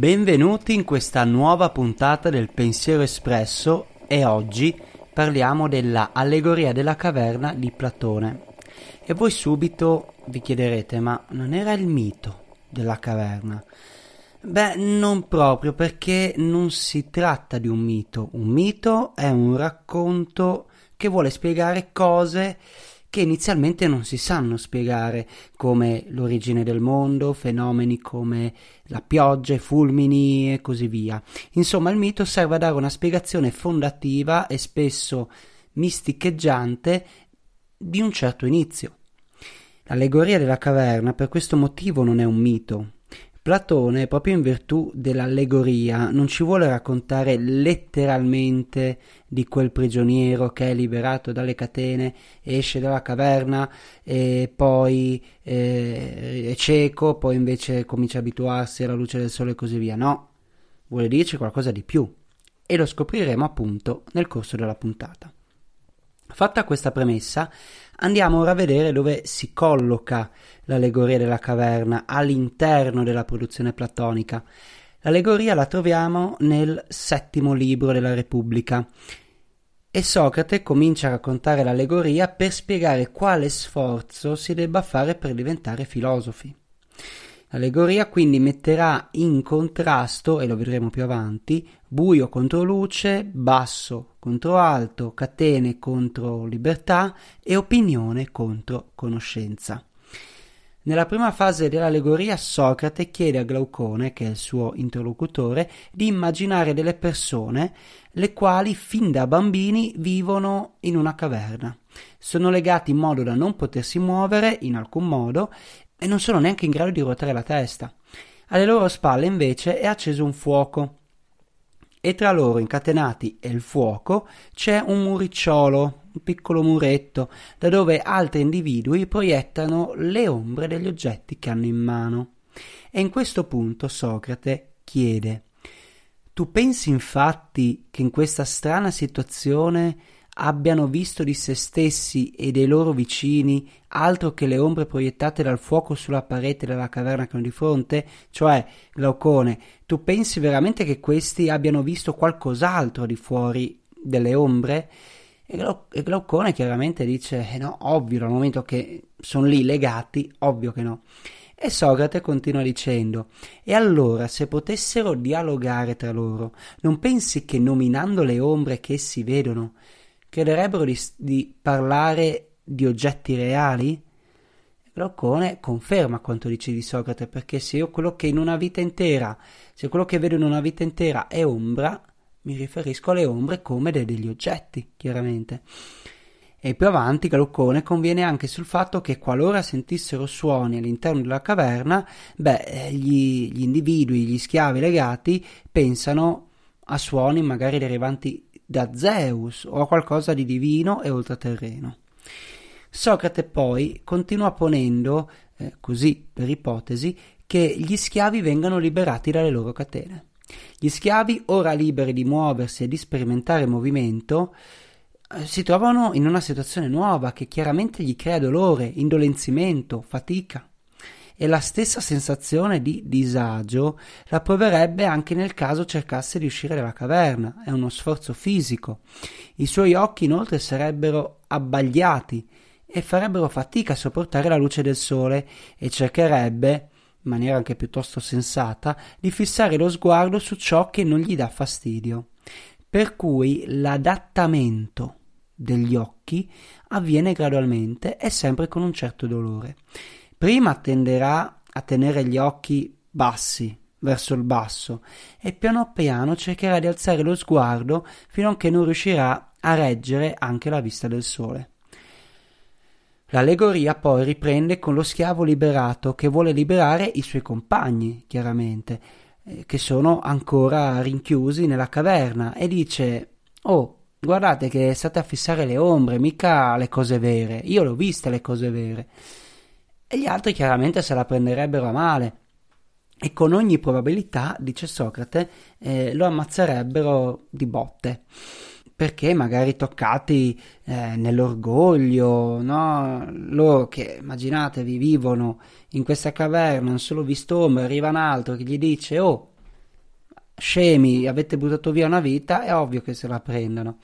Benvenuti in questa nuova puntata del Pensiero Espresso e oggi parliamo della Allegoria della caverna di Platone. E voi subito vi chiederete, ma non era il mito della caverna? Beh, non proprio perché non si tratta di un mito. Un mito è un racconto che vuole spiegare cose che inizialmente non si sanno spiegare, come l'origine del mondo, fenomeni come la pioggia, i fulmini e così via. Insomma, il mito serve a dare una spiegazione fondativa e spesso misticheggiante di un certo inizio. L'allegoria della caverna per questo motivo non è un mito, Platone, proprio in virtù dell'allegoria, non ci vuole raccontare letteralmente di quel prigioniero che è liberato dalle catene, esce dalla caverna e poi eh, è cieco, poi invece comincia a abituarsi alla luce del sole e così via. No, vuole dirci qualcosa di più e lo scopriremo appunto nel corso della puntata. Fatta questa premessa, andiamo ora a vedere dove si colloca l'allegoria della caverna all'interno della produzione platonica. L'allegoria la troviamo nel settimo libro della Repubblica e Socrate comincia a raccontare l'allegoria per spiegare quale sforzo si debba fare per diventare filosofi. L'allegoria quindi metterà in contrasto, e lo vedremo più avanti, buio contro luce, basso contro alto, catene contro libertà e opinione contro conoscenza. Nella prima fase dell'allegoria Socrate chiede a Glaucone, che è il suo interlocutore, di immaginare delle persone le quali fin da bambini vivono in una caverna. Sono legati in modo da non potersi muovere in alcun modo e non sono neanche in grado di ruotare la testa. Alle loro spalle invece è acceso un fuoco e tra loro incatenati e il fuoco c'è un muricciolo, un piccolo muretto, da dove altri individui proiettano le ombre degli oggetti che hanno in mano. E in questo punto Socrate chiede Tu pensi infatti che in questa strana situazione abbiano visto di se stessi e dei loro vicini altro che le ombre proiettate dal fuoco sulla parete della caverna che hanno di fronte? Cioè, Glaucone, tu pensi veramente che questi abbiano visto qualcos'altro di fuori delle ombre? E, Glau- Glaucone chiaramente dice: eh no, ovvio, dal momento che sono lì legati, ovvio che no. E Socrate continua dicendo: E allora, se potessero dialogare tra loro, non pensi che nominando le ombre che essi vedono, crederebbero di, di parlare di oggetti reali? Glaucone conferma quanto dice di Socrate, perché se io quello che in una vita intera, se quello che vedo in una vita intera è ombra, mi riferisco alle ombre come degli oggetti, chiaramente. E più avanti Glaucone conviene anche sul fatto che qualora sentissero suoni all'interno della caverna, beh, gli, gli individui, gli schiavi legati pensano a suoni magari derivanti da Zeus o a qualcosa di divino e ultraterreno. Socrate poi continua ponendo, eh, così per ipotesi, che gli schiavi vengano liberati dalle loro catene. Gli schiavi, ora liberi di muoversi e di sperimentare movimento, eh, si trovano in una situazione nuova che chiaramente gli crea dolore, indolenzimento, fatica e la stessa sensazione di disagio la proverebbe anche nel caso cercasse di uscire dalla caverna. È uno sforzo fisico. I suoi occhi inoltre sarebbero abbagliati e farebbero fatica a sopportare la luce del sole e cercherebbe, in maniera anche piuttosto sensata, di fissare lo sguardo su ciò che non gli dà fastidio. Per cui l'adattamento degli occhi avviene gradualmente e sempre con un certo dolore. Prima tenderà a tenere gli occhi bassi verso il basso e piano piano cercherà di alzare lo sguardo fino a che non riuscirà a reggere anche la vista del sole. L'allegoria poi riprende con lo schiavo liberato che vuole liberare i suoi compagni, chiaramente. eh, che sono ancora rinchiusi nella caverna e dice oh guardate che state a fissare le ombre mica le cose vere io le ho viste le cose vere e gli altri chiaramente se la prenderebbero a male e con ogni probabilità, dice Socrate, eh, lo ammazzerebbero di botte perché magari toccati eh, nell'orgoglio, no? Loro che, immaginatevi, vivono in questa caverna, hanno solo visto ombra, arriva un altro che gli dice, oh, scemi, avete buttato via una vita, è ovvio che se la prendono.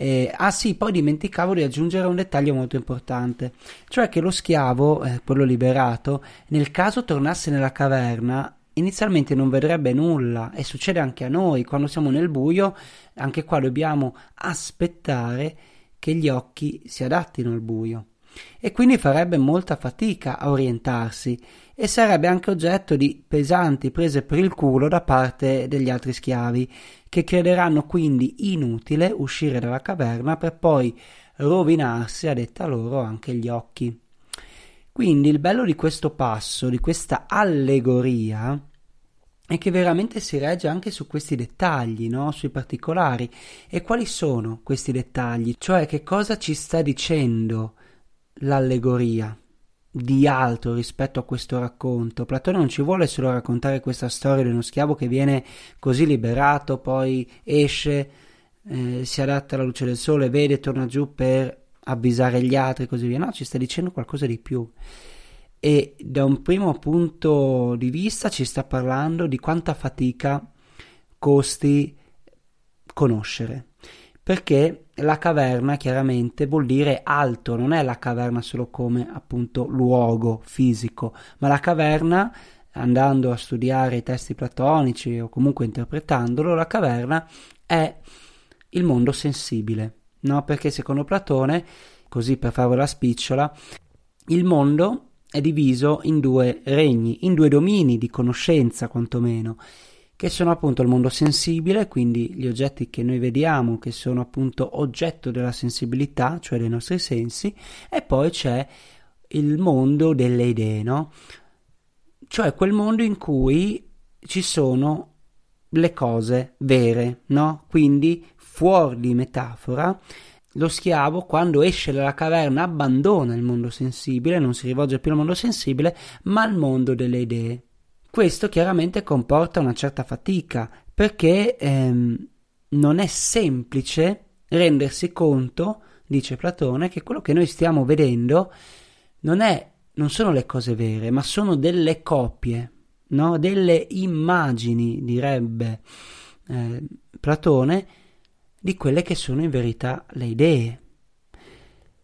Eh, ah sì, poi dimenticavo di aggiungere un dettaglio molto importante, cioè che lo schiavo, eh, quello liberato, nel caso tornasse nella caverna, inizialmente non vedrebbe nulla e succede anche a noi, quando siamo nel buio, anche qua dobbiamo aspettare che gli occhi si adattino al buio. E quindi farebbe molta fatica a orientarsi e sarebbe anche oggetto di pesanti prese per il culo da parte degli altri schiavi, che crederanno quindi inutile uscire dalla caverna per poi rovinarsi a detta loro anche gli occhi. Quindi il bello di questo passo, di questa allegoria, è che veramente si regge anche su questi dettagli, no? sui particolari. E quali sono questi dettagli? Cioè che cosa ci sta dicendo l'allegoria? Di altro rispetto a questo racconto. Platone non ci vuole solo raccontare questa storia di uno schiavo che viene così liberato, poi esce, eh, si adatta alla luce del sole, vede, torna giù per avvisare gli altri e così via. No, ci sta dicendo qualcosa di più. E da un primo punto di vista ci sta parlando di quanta fatica costi conoscere perché la caverna chiaramente vuol dire alto, non è la caverna solo come appunto luogo fisico, ma la caverna andando a studiare i testi platonici o comunque interpretandolo, la caverna è il mondo sensibile, no? Perché secondo Platone, così per farvela spicciola, il mondo è diviso in due regni, in due domini di conoscenza quantomeno che sono appunto il mondo sensibile, quindi gli oggetti che noi vediamo, che sono appunto oggetto della sensibilità, cioè dei nostri sensi, e poi c'è il mondo delle idee, no? Cioè quel mondo in cui ci sono le cose vere, no? Quindi fuori di metafora, lo schiavo quando esce dalla caverna abbandona il mondo sensibile, non si rivolge più al mondo sensibile, ma al mondo delle idee. Questo chiaramente comporta una certa fatica perché ehm, non è semplice rendersi conto, dice Platone, che quello che noi stiamo vedendo non, è, non sono le cose vere, ma sono delle copie, no? delle immagini, direbbe eh, Platone, di quelle che sono in verità le idee.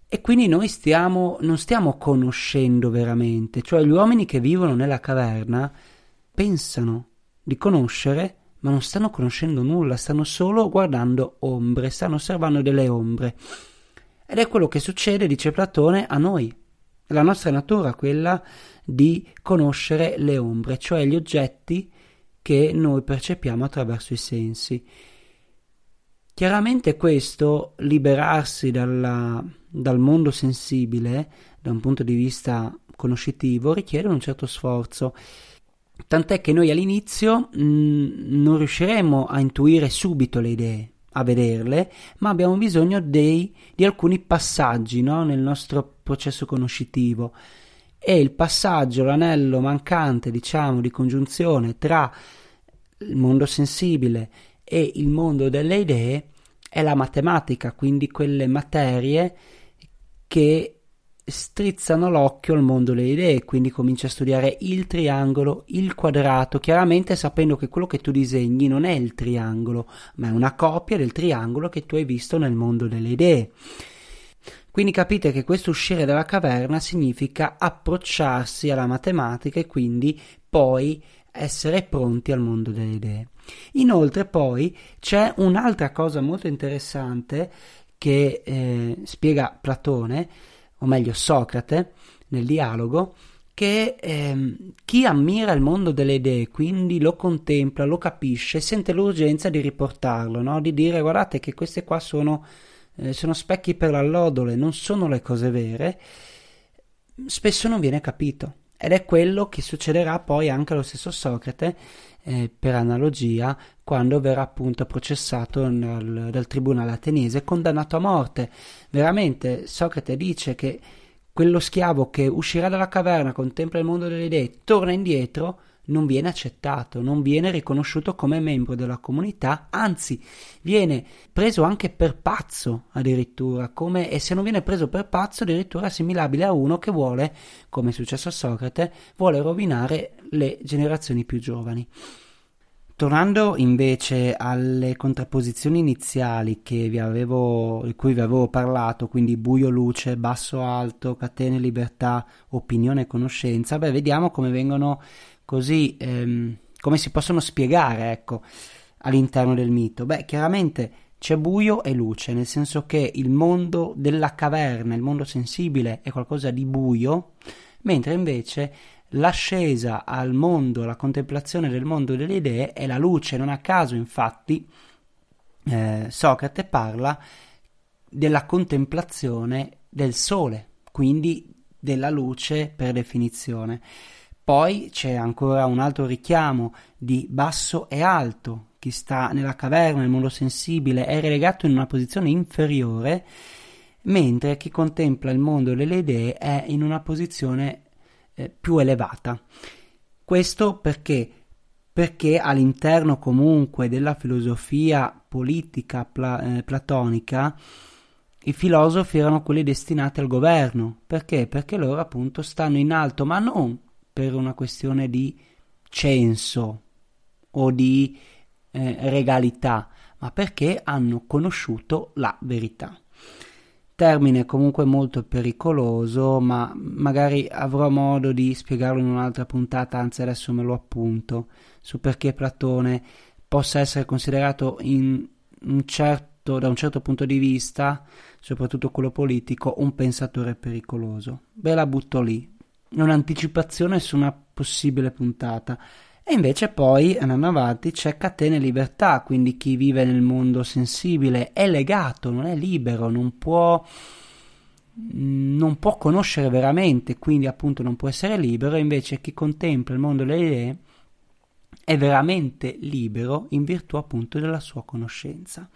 E quindi noi stiamo, non stiamo conoscendo veramente, cioè gli uomini che vivono nella caverna pensano di conoscere, ma non stanno conoscendo nulla, stanno solo guardando ombre, stanno osservando delle ombre. Ed è quello che succede, dice Platone, a noi. La nostra natura, quella di conoscere le ombre, cioè gli oggetti che noi percepiamo attraverso i sensi. Chiaramente questo, liberarsi dalla, dal mondo sensibile, da un punto di vista conoscitivo, richiede un certo sforzo Tant'è che noi all'inizio mh, mm, non riusciremo a intuire subito le idee, a vederle, ma abbiamo bisogno dei, di alcuni passaggi no? nel nostro processo conoscitivo. E il passaggio, l'anello mancante, diciamo, di congiunzione tra il mondo sensibile e il mondo delle idee è la matematica, quindi quelle materie che strizzano l'occhio al mondo delle idee, quindi cominci a studiare il triangolo, il quadrato, chiaramente sapendo che quello che tu disegni non è il triangolo, ma è una copia del triangolo che tu hai visto nel mondo delle idee. Quindi capite che questo uscire dalla caverna significa approcciarsi alla matematica e quindi poi essere pronti al mondo delle idee. Inoltre poi c'è un'altra cosa molto interessante che eh, spiega Platone, o meglio Socrate, nel dialogo, che ehm, chi ammira il mondo delle idee, quindi lo contempla, lo capisce, sente l'urgenza di riportarlo, no? di dire guardate che queste qua sono, eh, sono specchi per l'allodole, non sono le cose vere, spesso non viene capito. Ed è quello che succederà poi anche allo stesso Socrate eh, per analogia quando verrà appunto processato nel, dal tribunale ateniese e condannato a morte. Veramente Socrate dice che quello schiavo che uscirà dalla caverna, contempla il mondo delle idee, torna indietro, non viene accettato, non viene riconosciuto come membro della comunità, anzi viene preso anche per pazzo addirittura, come, e se non viene preso per pazzo addirittura assimilabile a uno che vuole, come è successo a Socrate, vuole rovinare le generazioni più giovani. Tornando invece alle contrapposizioni iniziali avevo, di cui vi avevo parlato, quindi buio luce, basso alto, catene libertà, opinione e conoscenza, beh, vediamo come vengono così, ehm, come si possono spiegare, ecco, all'interno del mito. Beh, chiaramente c'è buio e luce, nel senso che il mondo della caverna, il mondo sensibile è qualcosa di buio, mentre invece l'ascesa al mondo, la contemplazione del mondo delle idee è la luce. Non a caso, infatti, eh, Socrate parla della contemplazione del sole, quindi della luce per definizione. Poi c'è ancora un altro richiamo di basso e alto. Chi sta nella caverna, nel mondo sensibile, è relegato in una posizione inferiore, mentre chi contempla il mondo delle idee è in una posizione eh, più elevata. Questo perché? Perché all'interno comunque della filosofia politica pla- eh, platonica i filosofi erano quelli destinati al governo. Perché? Perché loro appunto stanno in alto, ma non per una questione di censo o di eh, regalità, ma perché hanno conosciuto la verità termine comunque molto pericoloso, ma magari avrò modo di spiegarlo in un'altra puntata, anzi adesso me lo appunto, su perché Platone possa essere considerato un certo, da un certo punto di vista, soprattutto quello politico, un pensatore pericoloso. Ve la butto lì, un'anticipazione su una possibile puntata. E invece poi, andando avanti, c'è catena e libertà, quindi chi vive nel mondo sensibile è legato, non è libero, non può, non può conoscere veramente, quindi appunto non può essere libero, invece chi contempla il mondo delle idee è veramente libero in virtù appunto della sua conoscenza.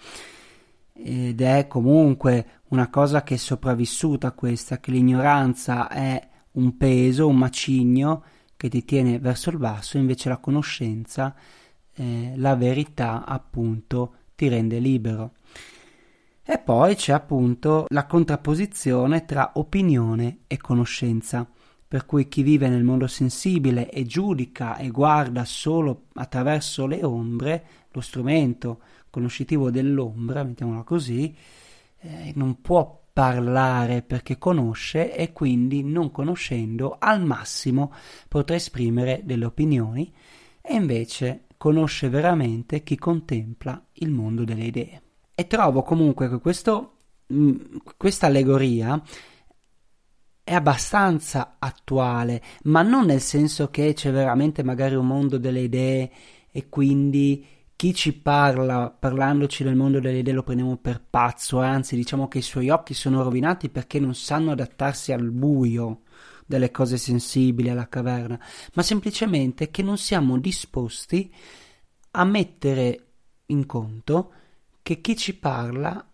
Ed è comunque una cosa che è sopravvissuta questa, che l'ignoranza è un peso, un macigno, che ti tiene verso il basso, invece la conoscenza, eh, la verità appunto ti rende libero. E poi c'è appunto la contrapposizione tra opinione e conoscenza, per cui chi vive nel mondo sensibile e giudica e guarda solo attraverso le ombre, lo strumento conoscitivo dell'ombra, mettiamola così, eh, non può parlare perché conosce e quindi non conoscendo al massimo potrà esprimere delle opinioni e invece conosce veramente chi contempla il mondo delle idee. E trovo comunque che questo, mm, questa allegoria è abbastanza attuale, ma non nel senso che c'è veramente magari un mondo delle idee e quindi chi ci parla parlandoci del mondo delle idee lo prendiamo per pazzo, anzi diciamo che i suoi occhi sono rovinati perché non sanno adattarsi al buio delle cose sensibili alla caverna, ma semplicemente che non siamo disposti a mettere in conto che chi ci parla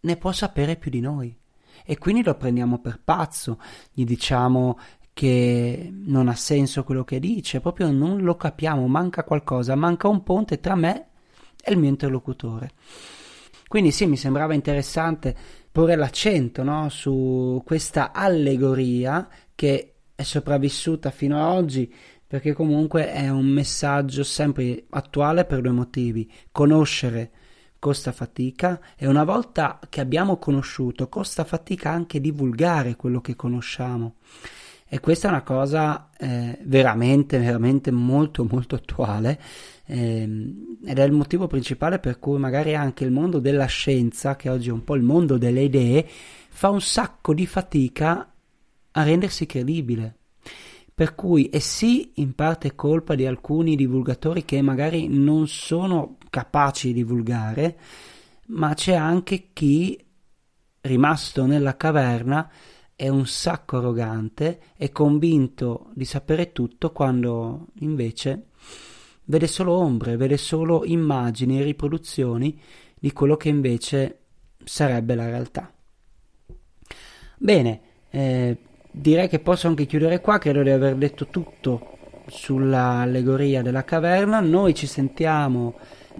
ne può sapere più di noi. E quindi lo prendiamo per pazzo, gli diciamo che non ha senso quello che dice, proprio non lo capiamo, manca qualcosa, manca un ponte tra me e il mio interlocutore. Quindi sì, mi sembrava interessante porre l'accento no, su questa allegoria che è sopravvissuta fino ad oggi perché comunque è un messaggio sempre attuale per due motivi. Conoscere costa fatica e una volta che abbiamo conosciuto costa fatica anche divulgare quello che conosciamo. E questa è una cosa eh, veramente, veramente molto, molto attuale ehm, ed è il motivo principale per cui magari anche il mondo della scienza, che oggi è un po' il mondo delle idee, fa un sacco di fatica a rendersi credibile. Per cui è sì in parte colpa di alcuni divulgatori che magari non sono capaci di divulgare, ma c'è anche chi, rimasto nella caverna, è un sacco arrogante, è convinto di sapere tutto quando invece vede solo ombre, vede solo immagini e riproduzioni di quello che invece sarebbe la realtà. Bene, eh, direi che posso anche chiudere qua, credo di aver detto tutto sull'allegoria della caverna. Noi ci sentiamo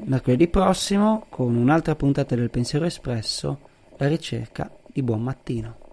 mercoledì prossimo con un'altra puntata del Pensiero Espresso, la ricerca di buon mattino.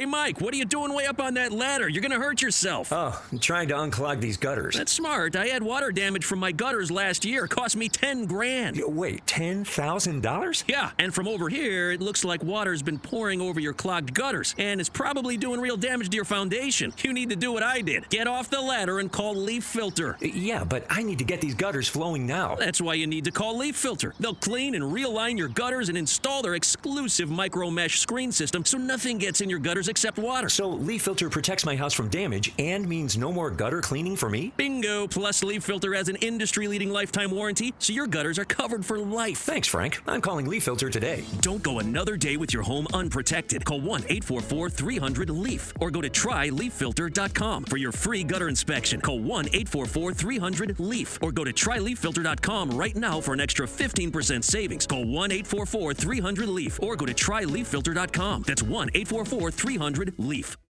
Hey, Mike, what are you doing way up on that ladder? You're going to hurt yourself. Oh, I'm trying to unclog these gutters. That's smart. I had water damage from my gutters last year. It cost me 10 grand. Wait, $10,000? Yeah, and from over here, it looks like water's been pouring over your clogged gutters, and it's probably doing real damage to your foundation. You need to do what I did get off the ladder and call Leaf Filter. Yeah, but I need to get these gutters flowing now. That's why you need to call Leaf Filter. They'll clean and realign your gutters and install their exclusive micro mesh screen system so nothing gets in your gutters except water. So Leaf Filter protects my house from damage and means no more gutter cleaning for me? Bingo! Plus, Leaf Filter has an industry leading lifetime warranty, so your gutters are covered for life. Thanks, Frank. I'm calling Leaf Filter today. Don't go another day with your home unprotected. Call 1 844 300 LEAF or go to tryleaffilter.com for your free gutter inspection. Call 1 844 300 LEAF or go to tryleaffilter.com right now for an extra 15% savings. Call 1 844 300 LEAF or go to tryleaffilter.com. That's 1 844 300 LEAF.